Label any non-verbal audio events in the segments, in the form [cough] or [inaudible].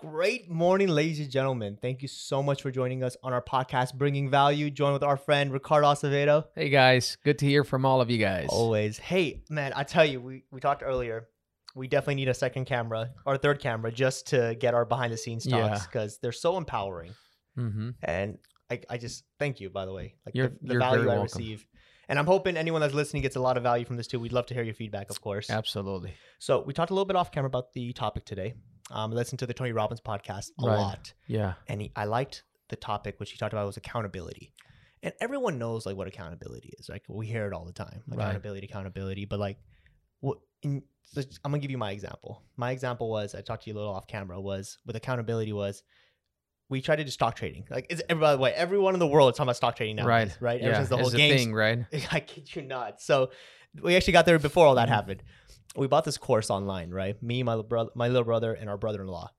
Great morning, ladies and gentlemen. Thank you so much for joining us on our podcast, Bringing Value. Join with our friend Ricardo Acevedo. Hey guys, good to hear from all of you guys. Always. Hey, man, I tell you, we, we talked earlier. We definitely need a second camera or a third camera just to get our behind the scenes talks because they're so empowering. Mm-hmm. And I, I just thank you, by the way. Like You're- the, the you're value I welcome. receive. And I'm hoping anyone that's listening gets a lot of value from this too. We'd love to hear your feedback, of course. Absolutely. So we talked a little bit off camera about the topic today. Um, I listened to the Tony Robbins podcast a Right. lot. Yeah. and he, I liked the topic which he talked about was accountability. And everyone knows like what accountability is. Like we hear it all the time, Right. accountability, accountability. But like, what? In, so I'm gonna give you my example. My example was I talked to you a little off camera. Was with accountability was we tried to do stock trading. Like, is by the way, everyone in the world is talking about stock trading now. Right. Right. Ever yeah. since the whole game thing, right? [laughs] I kid you not. So we actually got there before all that Mhm. happened. We bought this course online, right? Me, my brother, my little brother, and our brother-in-law,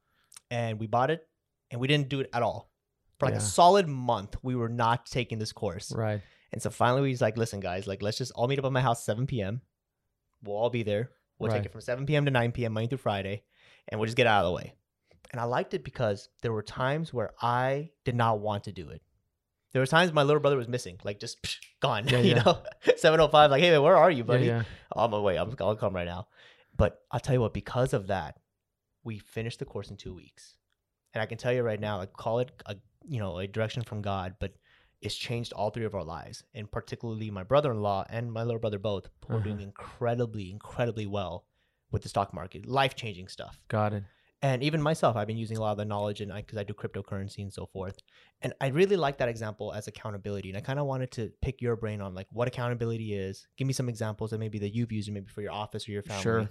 and we bought it, and we didn't do it at all for like a solid month. We were not taking this course, Right. and so finally we was like, "Listen, guys, like let's just all meet up at my house 7 p.m. We'll all be there. We'll take it from 7 p.m. to 9 p.m. Monday through Friday, and we'll just get out of the way." And I liked it because there were times where I did not want to do it. There were times my little brother was missing, like just psh, [laughs] gone. Yeah, [laughs] you yeah. know, [laughs] 7:05, like, "Hey, man, where are you, buddy?" yeah. Oh, I'm away. I'm, I'll come right now. But I'll tell you what, because of that, we finished the course in two weeks. And I can tell you right now, I call it a you know a direction from God, but it's changed all three of our lives, and particularly my brother-in-law and my little brother both, who are doing Uh-huh. incredibly, incredibly well with the stock market, life-changing stuff. Got it. And even myself, I've been using a lot of the knowledge, and because I, do cryptocurrency and so forth. And I really like that example as accountability. And I kind of wanted to pick your brain on like what accountability is. Give me some examples that maybe that you've used, maybe for your office or your family. Sure.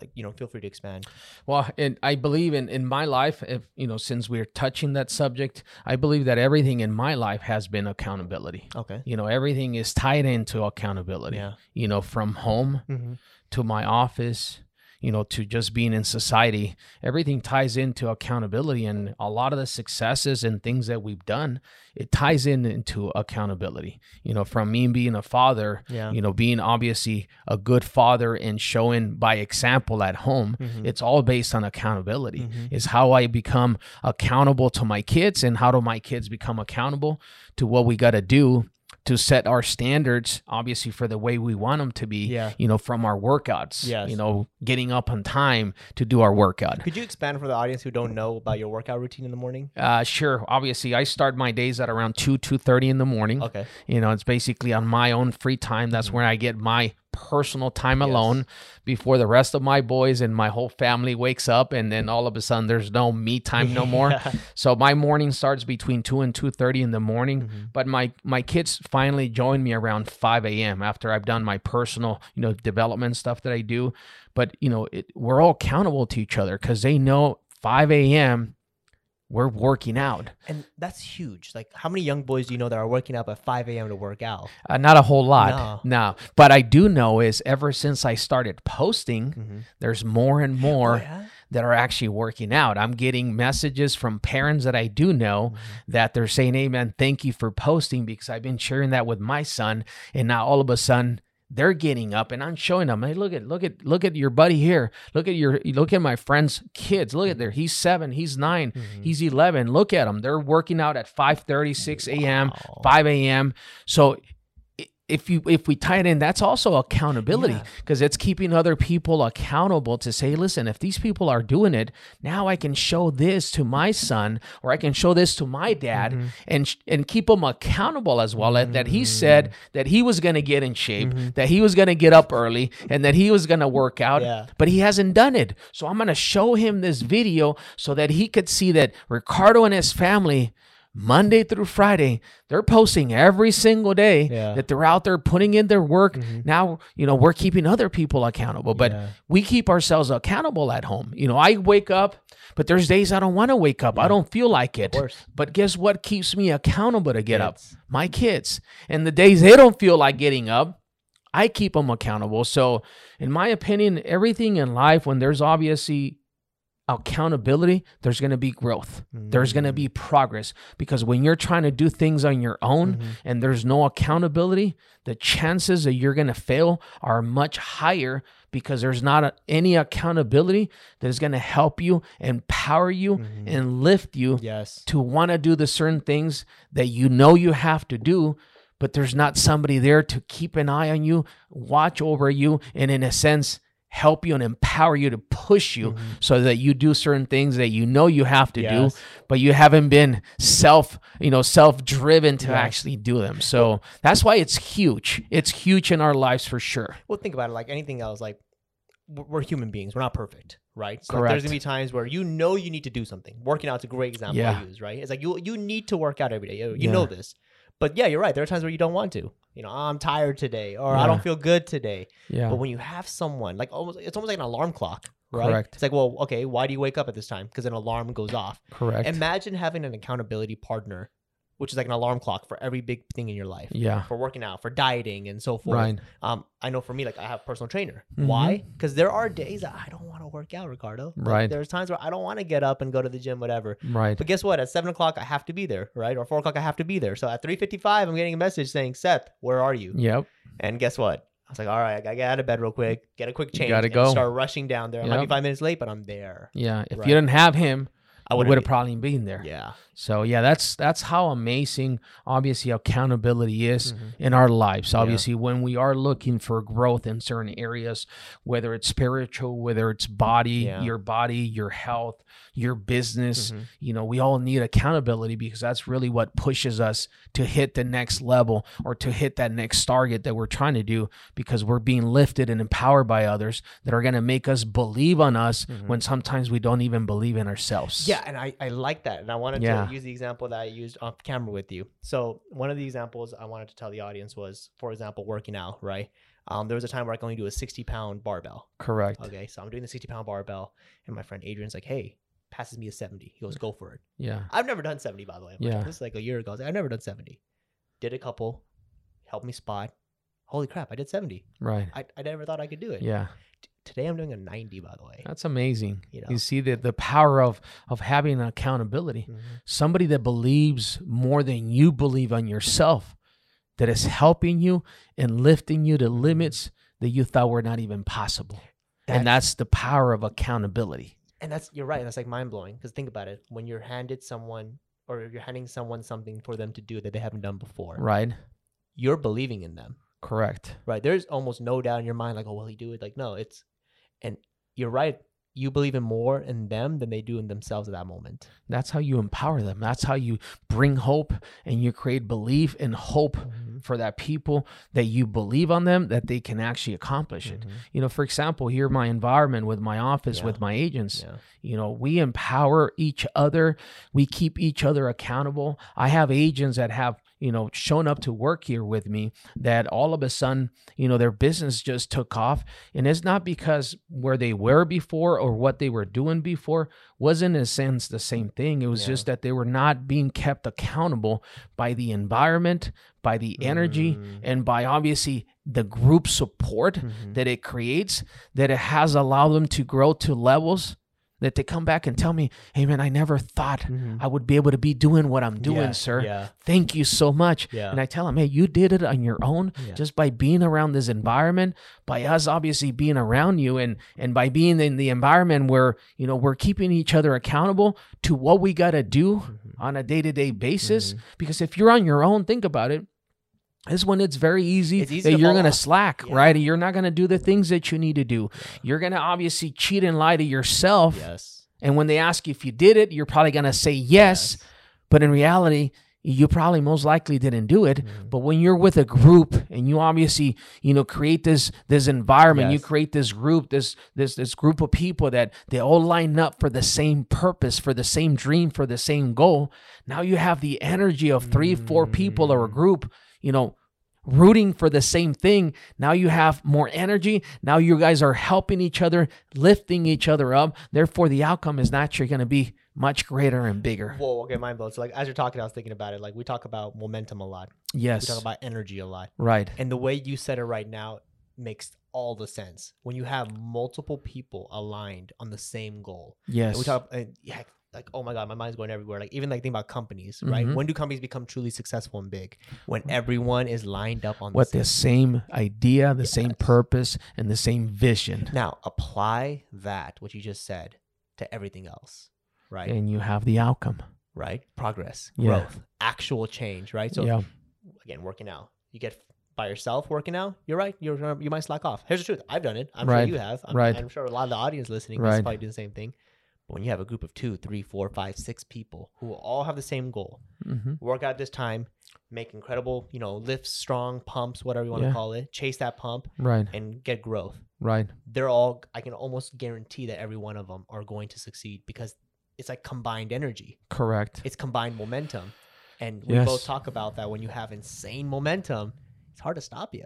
Like you know, feel free to expand. Well, and I believe in in my life, if you know, since we're touching that subject, I believe that everything in my life has been accountability. Okay. You know, everything is tied into accountability. Yeah. You know, from home Mm-hmm. to my office, you know, to just being in society. Everything ties into accountability and a lot of the successes and things that we've done, it ties in into accountability. You know, from me being a father, Yeah. you know, being obviously a good father and showing by example at home, Mhm. it's all based on accountability. Mhm. Is how I become accountable to my kids and how do my kids become accountable to what we got to do to set our standards obviously for the way we want them to be Yeah. you know from our workouts Yes. you know getting up on time to do our workout Could you expand for the audience who don't know about your workout routine in the morning? uh sure obviously i start my days at around 2 2.30 in the morning Okay. you know it's basically on my own free time that's where i get my personal time Yes. alone before the rest of my boys and my whole family wakes up and then all of a sudden there's no me time no more [laughs] Yeah. so my morning starts between 2 and 2.30 in the morning Mhm. but my my kids finally join me around 5 a.m after i've done my personal you know development stuff that i do but you know it, we're all accountable to each other because they know 5 a.m we're working out And that's huge. Like, how many young boys do you know that are working up at 5 a.m. to work out? uh, not a whole lot No. no. but i do know is ever since i started posting Mm-hmm. there's more and more oh, yeah? that are actually working out. I'm getting messages from parents that I do know Mm-hmm. that they're saying, Amen, thank you for posting because I've been sharing that with my son. And now all of a sudden they're getting up and I'm showing them, hey, look at look at look at your buddy here. Look at your look at my friend's kids. Look at there. He's seven, he's 9 Mhm. he's eleven. Look at them. They're working out at 5 6 a.m., Wow. 5 a.m. So if you if we tie it in, that's also accountability Yeah. because it's keeping other people accountable to say, listen, if these people are doing it, now I can show this to my son or I can show this to my dad Mhm. and and keep him accountable as well. That- That he said that he was going to get in shape, that he was going to get up early, and that he was going to work out, Yeah. but he hasn't done it. So I'm going to show him this video so that he could see that Ricardo and his family. Monday through Friday, they're posting every single day Yeah. that they're out there putting in their work. Mhm. Now, you know, we're keeping other people accountable, but Yeah. we keep ourselves accountable at home. You know, I wake up, but there's days I don't want to wake up. I don't feel like it. But guess what keeps me accountable to get up? My kids. And the days they don't feel like getting up, I keep them accountable. So, in my opinion, everything in life, when there's obviously accountability, there's going to be growth. There's going to be progress because when you're trying to do things on your own Mhm. and there's no accountability, the chances that you're going to fail are much higher because there's not a, any accountability that is going to help you, empower you, Mhm. and lift you Yes. to want to do the certain things that you know you have to do, but there's not somebody there to keep an eye on you, watch over you, and in a sense, help you and empower you to push you Mhm. so that you do certain things that you know you have to do, but you haven't been self, you know, self-driven to Yes. actually do them. So that's why it's huge. It's huge in our lives for sure. Well, think about it like anything else. Like we're human beings. We're not perfect, right? So Correct. there's gonna be times where you know you need to do something. Working out's a great example Yeah. I use, right? It's like you you need to work out every day. You, you Yeah. know this. But yeah, you're right. There are times where you don't want to. You know, I'm tired today, or I don't feel good today. Yeah. But when you have someone, like almost, it's almost like an alarm clock, right? Correct. It's like, well, okay, why do you wake up at this time? Because an alarm goes off. Correct. Imagine having an accountability partner, which is like an alarm clock for every big thing in your life, yeah. for working out, for dieting, and so forth. Right. Um, I know for me, like I have a personal trainer. Mhm. Why? Because there are days that I don't want to work out, Ricardo. Like, Right. There's times where I don't want to get up and go to the gym, whatever. Right. But guess what? At seven o'clock, I have to be there, right? Or four o'clock, I have to be there. So at three fifty-five, I'm getting a message saying, "Seth, where are you?" Yep. And guess what? I was like, "All right, I gotta get out of bed real quick, get a quick change, gotta and go. start rushing down there. I might be five minutes late, but I'm there. Yeah. If Right. you didn't have him, I would have probably been there. Yeah. So yeah, that's that's how amazing obviously accountability is Mhm. in our lives. Yeah. Obviously, when we are looking for growth in certain areas, whether it's spiritual, whether it's body, Yeah. your body, your health, your business, Mhm. you know, we all need accountability because that's really what pushes us to hit the next level or to hit that next target that we're trying to do because we're being lifted and empowered by others that are going to make us believe on us Mhm. when sometimes we don't even believe in ourselves. Yeah, and I, I like that. And I wanted Yeah. to use the example that I used off camera with you. So one of the examples I wanted to tell the audience was, for example, working out, right? Um, there was a time where I could only do a 60 pound barbell. Correct. Okay, so I'm doing the 60 pound barbell, and my friend Adrian's like, hey, passes me a 70. He goes, go for it. Yeah. I've never done 70, by the way. I'm like, Yeah. this is like a year ago. I was like, I've never done 70. Did a couple, helped me spot. Holy crap, I did 70. Right. I, I never thought I could do it. Yeah. Today I'm doing a 90, by the way. That's amazing. You You, see the the power of of having an accountability. Mhm. Somebody that believes more than you believe on yourself, that is helping you and lifting you to limits that you thought were not even possible. and that's the power of accountability. and that's you're right. And that's like mind blowing because think about it. When you're handed someone or you're handing someone something for them to do that they haven't done before, Right? you're believing in them, Correct. right? There's almost no doubt in your mind, like, oh, will he do it? Like, no, it's, and you're right. You believe in more in them than they do in themselves at that moment. That's how you empower them. That's how you bring hope and you create belief and hope for that people that you believe on them that they can actually accomplish it. Mhm. You know, for example, here my environment with my office, Yeah. with my agents, Yeah. you know, we empower each other. We keep each other accountable. I have agents that have, you know, shown up to work here with me that all of a sudden, you know, their business just took off. And it's not because where they were before or what they were doing before wasn't in a sense the same thing. It was Yeah. just that they were not being kept accountable by the environment, by the energy, Mm. and by obviously the group support Mhm. that it creates, that it has allowed them to grow to levels that they come back and tell me, hey man, I never thought Mhm. I would be able to be doing what I'm doing, Yeah, sir. Yeah. Thank you so much. Yeah. And I tell them, hey, you did it on your own just by being around this environment, by us obviously being around you and and by being in the environment where, you know, we're keeping each other accountable to what we gotta do Mhm. on a day-to-day basis. Mhm. Because if you're on your own, think about it. This is when it's very easy, It's easy that you're fall gonna slack, Yeah. right? You're not gonna do the things that you need to do. You're gonna obviously cheat and lie to yourself. Yes. And when they ask you if you did it, you're probably gonna say yes. But in reality, you probably most likely didn't do it. Mhm. But when you're with a group and you obviously, you know, create this this environment, you create this group, this this this group of people that they all line up for the same purpose, for the same dream, for the same goal. Now you have the energy of three, four people or a Mm. group, you know, rooting for the same thing. Now you have more energy. Now you guys are helping each other, lifting each other up. Therefore, the outcome is naturally going to be much greater and bigger. Whoa. Okay. Mind blown. So like as you're talking, I was thinking about it. Like we talk about momentum a lot. Yes. We talk about energy a lot. right. And the way you said it right now makes all the sense. When you have multiple people aligned on the same goal. Yes. And we talk, uh, yeah, like oh my god, my mind's going everywhere. Like even like think about companies, right? Mhm. When do companies become truly successful and big? When everyone is lined up on With the the same. same idea, the same purpose, and the same vision. Now apply that what you just said to everything else, right? And you have the outcome. right? Progress, Yeah. growth, actual change, right? So yeah. again, working out, you get by yourself working out. You're right. You're you might slack off. Here's the truth. I've done it. I'm Right. sure you have. I'm, Right. I'm sure a lot of the audience listening is Right. probably do the same thing. But when you have a group of two, three, four, five, six people who all have the same goal, hmm work out this time, make incredible, you know, lifts, strong pumps, whatever you want Yeah. to call it, chase that pump Right. and get growth. Right. They're all. I can almost guarantee that every one of them are going to succeed because it's like combined energy. Correct. it's combined momentum. And we Yes. both talk about that when you have insane momentum, it's hard to stop you.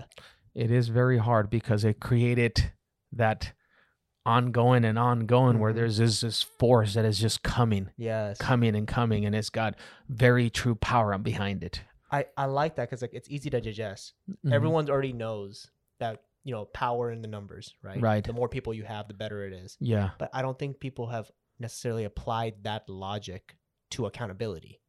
It is very hard because it created that ongoing and ongoing where Mhm. there's this, this force that is just coming, Yes. coming and coming, and it's got very true power behind it. I, I like that because like it's easy to digest. Mhm. Everyone already knows that, you know, power in the numbers, right? Right. The more people you have, the better it is. Yeah. But I don't think people have necessarily applied that logic to accountability.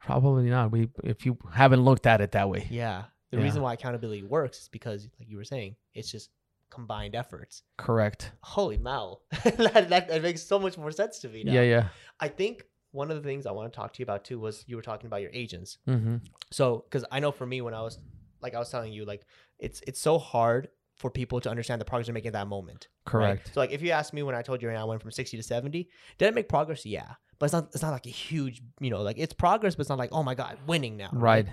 Probably not. We if you haven't looked at it that way. Yeah. The Yeah. reason why accountability works is because, like you were saying, it's just combined efforts. Correct. Holy mow. [laughs] that, that, that makes so much more sense to me now. Yeah. Yeah. I think one of the things I want to talk to you about too was you were talking about your agents. Mm-hmm. So, because I know for me, when I was like I was telling you, like it's it's so hard for people to understand the progress they're making at that moment. right? Correct. So, like if you ask me when I told you I went from sixty to seventy, did I make progress? Yeah, but it's not it's not like a huge, you know, like it's progress, but it's not like oh my god, winning now. Right.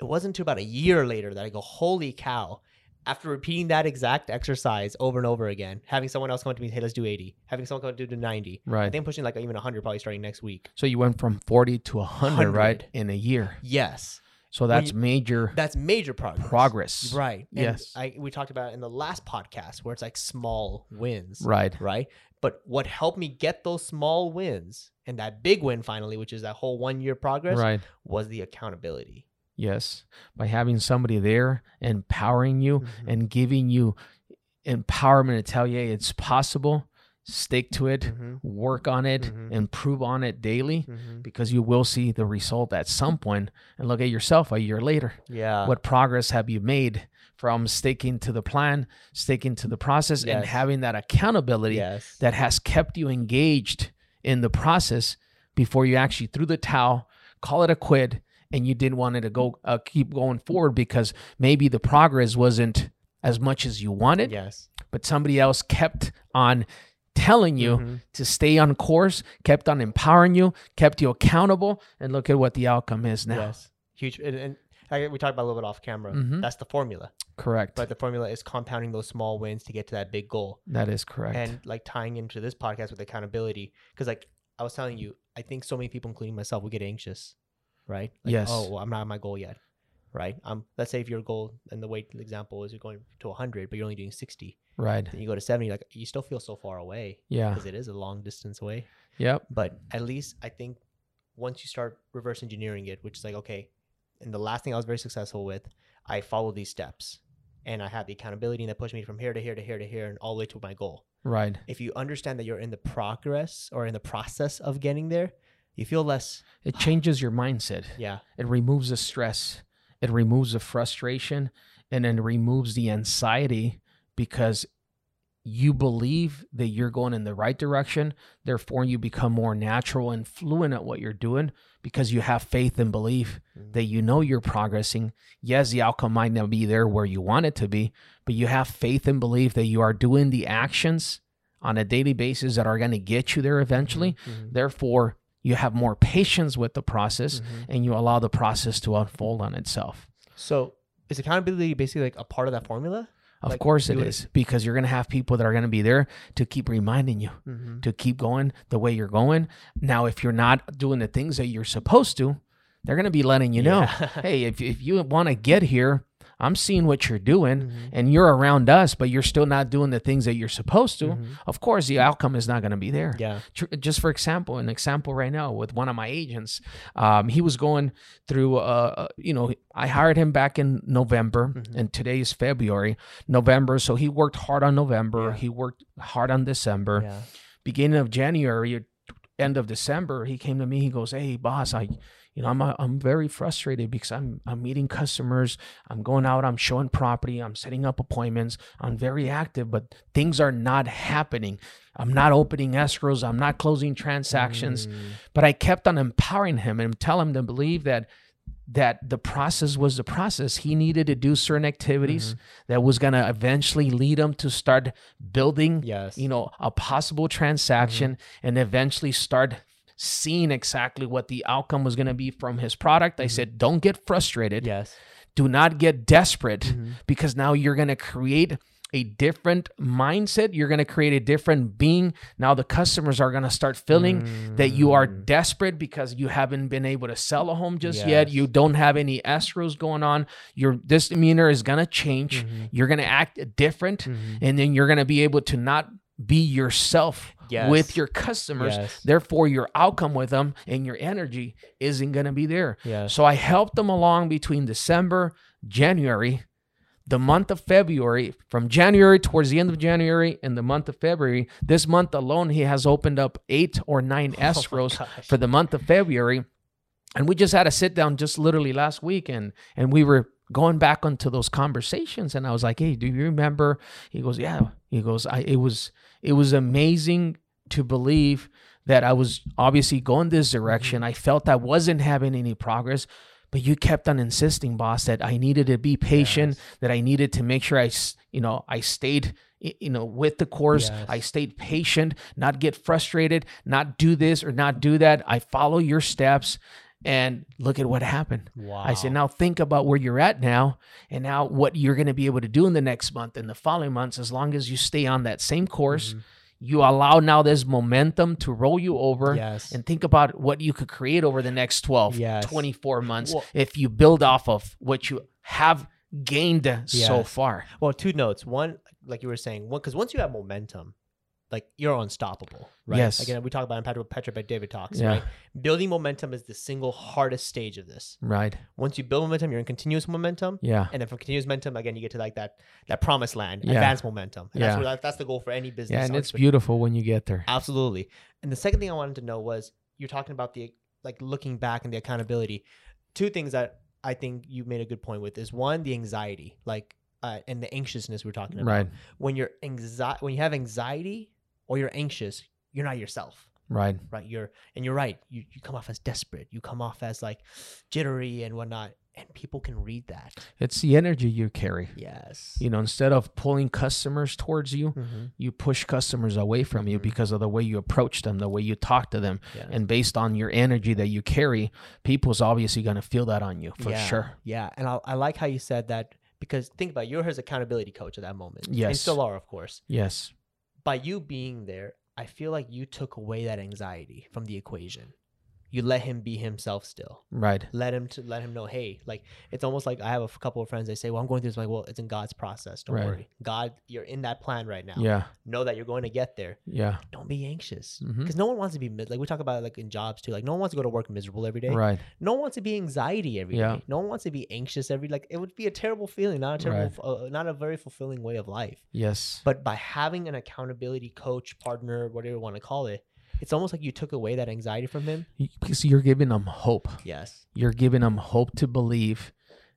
It wasn't until about a year later that I go, holy cow. After repeating that exact exercise over and over again, having someone else come up to me, hey, let's do 80. Having someone come up to do 90. I Right. think I'm pushing like even 100 probably starting next week. So you went from forty to hundred, right, in a year. Yes. So that's major That's major progress. progress. Right. And Yes. I we talked about it in the last podcast where it's like small wins. Right. Right. But what helped me get those small wins and that big win finally, which is that whole one year progress, Right. was the accountability. Yes. By having somebody there empowering you Mhm. and giving you empowerment to tell you hey, it's possible, stick to it, Mhm. work on it, Mhm. improve on it daily Mhm. because you will see the result at some point. and look at yourself a year later. Yeah. what progress have you made from sticking to the plan, sticking to the process, and having that accountability Yes. that has kept you engaged in the process before you actually threw the towel, call it a quit, and you didn't want it to go uh, keep going forward because maybe the progress wasn't as much as you wanted, yes. but somebody else kept on telling you Mhm. to stay on course, kept on empowering you, kept you accountable, and look at what the outcome is now. Yes. Huge. And, and I, we talked about a little bit off camera. Mhm. That's the formula. Correct. But the formula is compounding those small wins to get to that big goal. that is correct. and like tying into this podcast with accountability because like i was telling you i think so many people including myself we get anxious right like, Yes. oh i'm not at my goal yet right um let's say if your goal and the weight example is you're going to 100 but you're only doing 60 right. then you go to 70 like you still feel so far away Yeah. because it is a long distance away Yep. but at least i think once you start reverse engineering it which is like okay and the last thing i was very successful with i followed these steps and i had the accountability that pushed me from here to here to here to here and all the way to my goal Right. if you understand that you're in the progress or in the process of getting there, you feel less. It changes your mindset. Yeah. It removes the stress. It removes the frustration and then removes the anxiety because you believe that you're going in the right direction. Therefore, you become more natural and fluent at what you're doing because you have faith and belief Mhm. that you know you're progressing. Yes, the outcome might not be there where you want it to be, but you have faith and belief that you are doing the actions on a daily basis that are going to get you there eventually. Mhm. Therefore, you have more patience with the process Mhm. and you allow the process to unfold on itself. So is accountability basically like a part of that formula? Of Like, course, it it- is because you're going to have people that are going to be there to keep reminding you Mm-hmm. to keep going the way you're going. Now, if you're not doing the things that you're supposed to, they're going to be letting you know [laughs] hey, if, if you want to get here, I'm seeing what you're doing Mhm. and you're around us, but you're still not doing the things that you're supposed to. Mhm. Of course, the outcome is not going to be there. Yeah. Just for example, an example right now with one of my agents, um, he was going through, uh, uh, you know, I hired him back in November, Mhm. and today is February, November. So he worked hard on November. Yeah. He worked hard on December. Yeah. Beginning of January, end of December, he came to me. He goes, "Hey, boss, I, you know, I'm uh, I'm very frustrated because I'm I'm meeting customers. I'm going out. I'm showing property. I'm setting up appointments. I'm very active, but things are not happening. I'm not opening escrows. I'm not closing transactions. Mm, But I kept on empowering him and telling him to believe that that the process was the process. He needed to do certain activities that was going to eventually lead him to start building yes. you know a possible transaction and eventually start seeing exactly what the outcome was going to be from his product i said don't get frustrated yes. do not get desperate Mhm. because now you're going to create a different mindset you're going to create a different being now the customers are going to start feeling that you are Mm. desperate because you haven't been able to sell a home just yet you don't have any escrows going on your this demeanor is going to change Mhm. you're going to act different Mhm. and then you're going to be able to not be yourself Yes. with your customers Yes. therefore your outcome with them and your energy isn't going to be there Yes. so i helped them along between december january the month of february from january towards the end of january and the month of february this month alone he has opened up eight or nine [laughs] Oh escrows for the month of february and we just had a sit down just literally last week and and we were going back onto those conversations and i was like hey do you remember? He goes yeah. He goes i it was it was amazing to believe that i was obviously going this mm-hmm. direction. I felt i wasn't having any progress but you kept on insisting boss that i needed to be patient Yes. that i needed to make sure I, you know i stayed you know with the course. Yes. i stayed patient not get frustrated not do this or not do that. I follow your steps and look at what happened Wow. I said, now think about where you're at now and now what you're going to be able to do in the next month and the following months, as long as you stay on that same course, Mhm. you allow now this momentum to roll you over Yes. and think about what you could create over the next 12, Yes. 24 months Well- if you build off of what you have gained so far. Well, two notes. One, like you were saying, one because once you have momentum, like you're unstoppable, right? Yes. Again, we talk about Petra, Petra by David talks, Yeah. right? Building momentum is the single hardest stage of this. Right. Once you build momentum, you're in continuous momentum. Yeah. And then from continuous momentum, again, you get to like that that promised land, Yeah. advanced momentum. And that's Yeah. what that, that's the goal for any business. Yeah. And it's beautiful when you get there. Absolutely. And the second thing I wanted to know was you're talking about the like looking back and the accountability. Two things that I think you made a good point with is one, the anxiety, like uh, and the anxiousness we're talking about. Right. When you're anxi- when you have anxiety or you're anxious, you're not yourself. Right. Right. You're and you're right. You you come off as desperate. You come off as like jittery and whatnot. And people can read that. It's the energy you carry. Yes. You know, instead of pulling customers towards you, Mhm. you push customers away from you Mhm. because of the way you approach them, the way you talk to them. And based on your energy that you carry, people's obviously going to feel that on you for yeah, sure. Yeah, and I, I like how you said that because think about it, you're his accountability coach at that moment. Yes. and still are, of course. Yes. By you being there, I feel like you took away that anxiety from the equation. You let him be himself still. Right. Let him to let him know, hey, like it's almost like I have a f- couple of friends. They say, "Well, I'm going through this." I'm like, well, it's in God's process. Don't Right. worry. God, you're in that plan right now. Yeah. Know that you're going to get there. Yeah. Don't be anxious because no one wants to be like we talk about it like in jobs too. Like no one wants to go to work miserable every day. Right. No one wants to be anxiety every day. Yeah. No one wants to be anxious every like it would be a terrible feeling, not a terrible, Right. uh, not a very fulfilling way of life. Yes. But by having an accountability coach, partner, whatever you want to call it, it's almost like you took away that anxiety from him. Because you're giving them hope. Yes. You're giving them hope to believe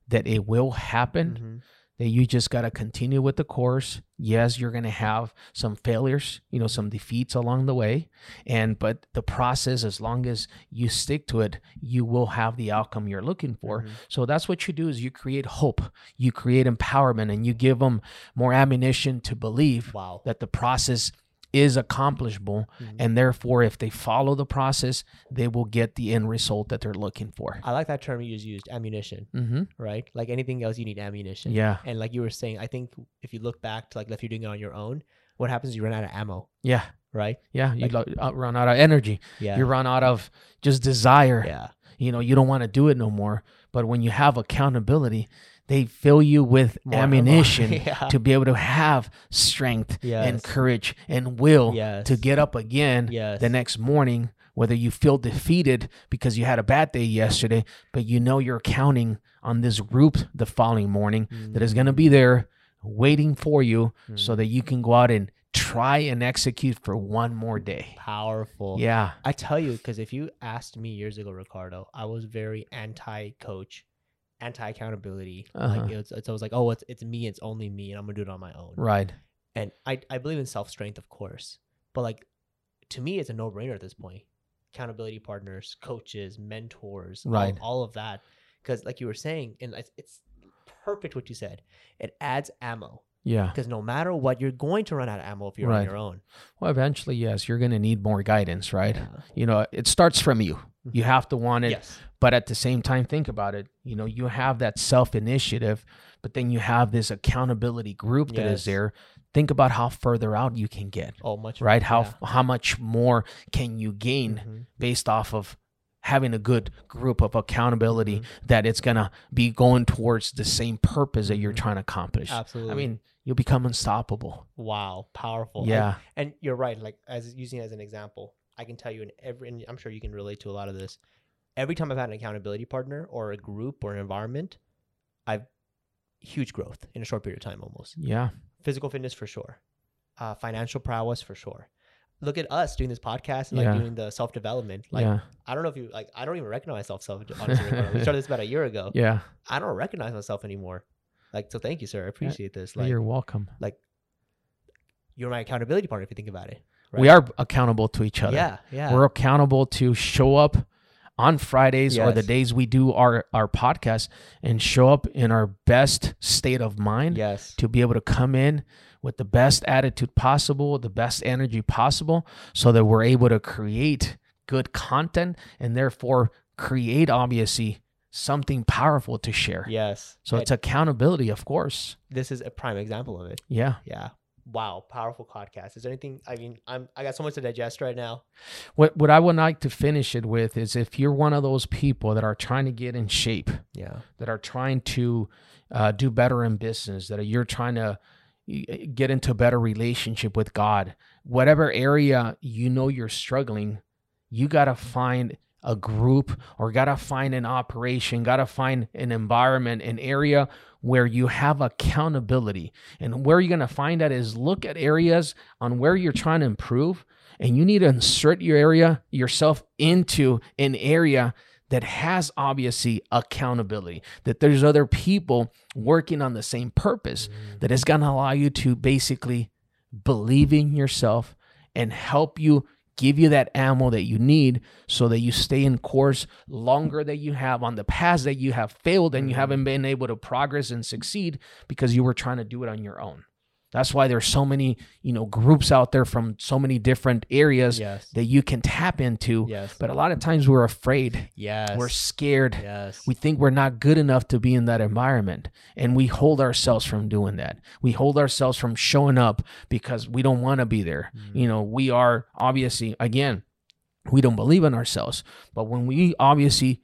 that it will happen. Mhm. That you just got to continue with the course. Yes, you're going to have some failures, you know, some defeats along the way. And, but the process, as long as you stick to it, you will have the outcome you're looking for. Mhm. So that's what you do is you create hope, you create empowerment, and you give them more ammunition to believe Wow. that the process is accomplishable. Mhm. And therefore, if they follow the process, they will get the end result that they're looking for. I like that term you just used, ammunition, Mm-hmm. right? Like anything else, you need ammunition. Yeah. And like you were saying, I think if you look back to like if you're doing it on your own, what happens is you run out of ammo, Yeah. right? Yeah. You Like- lo- uh, run out of energy. Yeah. You run out of just desire. yeah. You know, you don't want to do it no more. But when you have accountability, they fill you with More ammunition [laughs] Yeah. to be able to have strength and courage and will Yes. to get up again Yes. the next morning, whether you feel defeated because you had a bad day yesterday, but you know you're counting on this group the following morning that is going to be there waiting for you so Mm. that you can go out and try and execute for one more day. Powerful. Yeah. I tell you, because if you asked me years ago, Ricardo, I was very anti-coach, anti-accountability. Uh-huh. Like it's, it's always like, oh, it's it's me, it's only me, and I'm gonna do it on my own. Right. And I I believe in self-strength, of course, but like to me, it's a no-brainer at this point. Accountability partners, coaches, mentors, right, all, of that, because like you were saying, and it's, it's perfect what you said. It adds ammo Yeah. because no matter what, you're going to run out of ammo if you're on your own. Well, eventually, yes, you're going to need more guidance, right? Yeah. You know, it starts from you. You have to want it. Yes. But at the same time, think about it. You know, you have that self initiative, but then you have this accountability group that is Yes. there. Think about how further out you can get, Oh, much right? How yeah. how much more can you gain Mhm. based off of having a good group of accountability Mhm. that it's gonna be going towards the same purpose that you're Mhm. trying to accomplish. Absolutely. I mean, you'll become unstoppable. wow, powerful. And- Yeah. and, you're right. Like as using it as an example, I can tell you in every, and I'm sure you can relate to a lot of this. Every time I've had an accountability partner or a group or an environment, I've huge growth in a short period of time, almost. Yeah. Physical fitness for sure, uh, financial prowess for sure. Look at us doing this podcast and like Yeah. doing the self development. Like yeah. I don't know if you like. I don't even recognize myself. Self honestly, we started this about a year ago. [laughs] Yeah. I don't recognize myself anymore. Like so, thank you, sir. I appreciate this. Like you're welcome. Like you're my accountability partner if you think about it. We are accountable to each other. Yeah, yeah. We're accountable to show up on Fridays or the days we do our our podcast and show up in our best state of mind yes. to be able to come in with the best attitude possible, the best energy possible so that we're able to create good content and therefore create obviously something powerful to share. Yes. So it's accountability, of course. this is a prime example of it. Yeah. Yeah. Wow. Powerful podcast. Is there anything? I mean, I'm I got so much to digest right now. What what I would like to finish it with is if you're one of those people that are trying to get in shape, Yeah. that are trying to uh, do better in business, that are, you're trying to get into a better relationship with God, whatever area you know you're struggling, you got to find a group or got to find an operation, got to find an environment, an area where you have accountability. And where you're going to find that is look at areas on where you're trying to improve and you need to insert your area yourself into an area that has obviously accountability that there's other people working on the same purpose mm. that is going to allow you to basically believe in yourself and help you give you that ammo that you need so that you stay in course longer that you have on the paths that you have failed and you Mhm. haven't been able to progress and succeed because you were trying to do it on your own that's why there's so many you know groups out there from so many different areas Yes. that you can tap into Yes. but a lot of times we're afraid yes. we're scared Yes. we think we're not good enough to be in that environment and we hold ourselves from doing that we hold ourselves from showing up because we don't want to be there Mhm. you know we are obviously again we don't believe in ourselves but when we obviously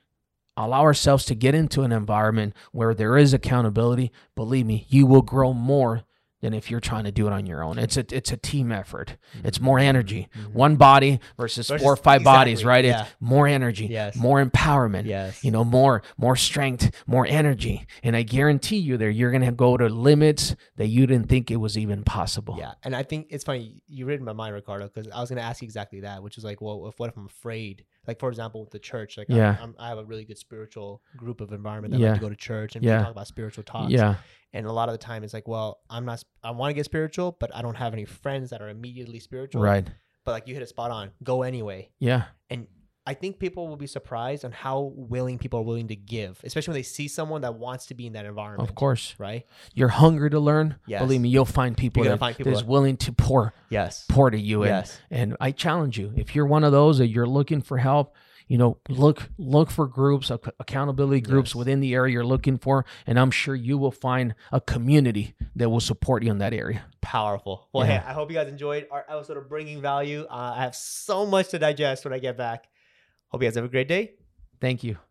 allow ourselves to get into an environment where there is accountability believe me you will grow more than if you're trying to do it on your own it's a it's a team effort it's more energy Mhm. one body versus, Versus- four or five bodies right yeah. it's more energy Yes. more empowerment Yes. you know more more strength more energy and i guarantee you there you're gonna go to limits that you didn't think it was even possible Yeah, and I think it's funny you read my mind, Ricardo, because I was going to ask you exactly that, which is like, well, if what if I'm afraid? Like, for example, with the church, like, I'm- Yeah. I'm, i have a really good spiritual group of environment that Yeah. like to go to church and Yeah. talk about spiritual talks. yeah and a lot of the time it's like, well, I'm not, I want to get spiritual, but I don't have any friends that are immediately spiritual. right But like, you hit a spot on. Go anyway. yeah And I think people will be surprised on how willing people are willing to give, especially when they see someone that wants to be in that environment. of course Right. you're hungry to learn Yes. believe me you'll find people You're that find people is that- willing to pour Yes. pour to you and, Yes. and i challenge you if you're one of those that you're looking for help you know look look for groups ac- accountability groups Yes. within the area you're looking for and i'm sure you will find a community that will support you in that area powerful. Well, Yeah. hey, I hope you guys enjoyed our episode of Bringing Value. Uh, I have so much to digest when I get back. Hope you guys have a great day. thank you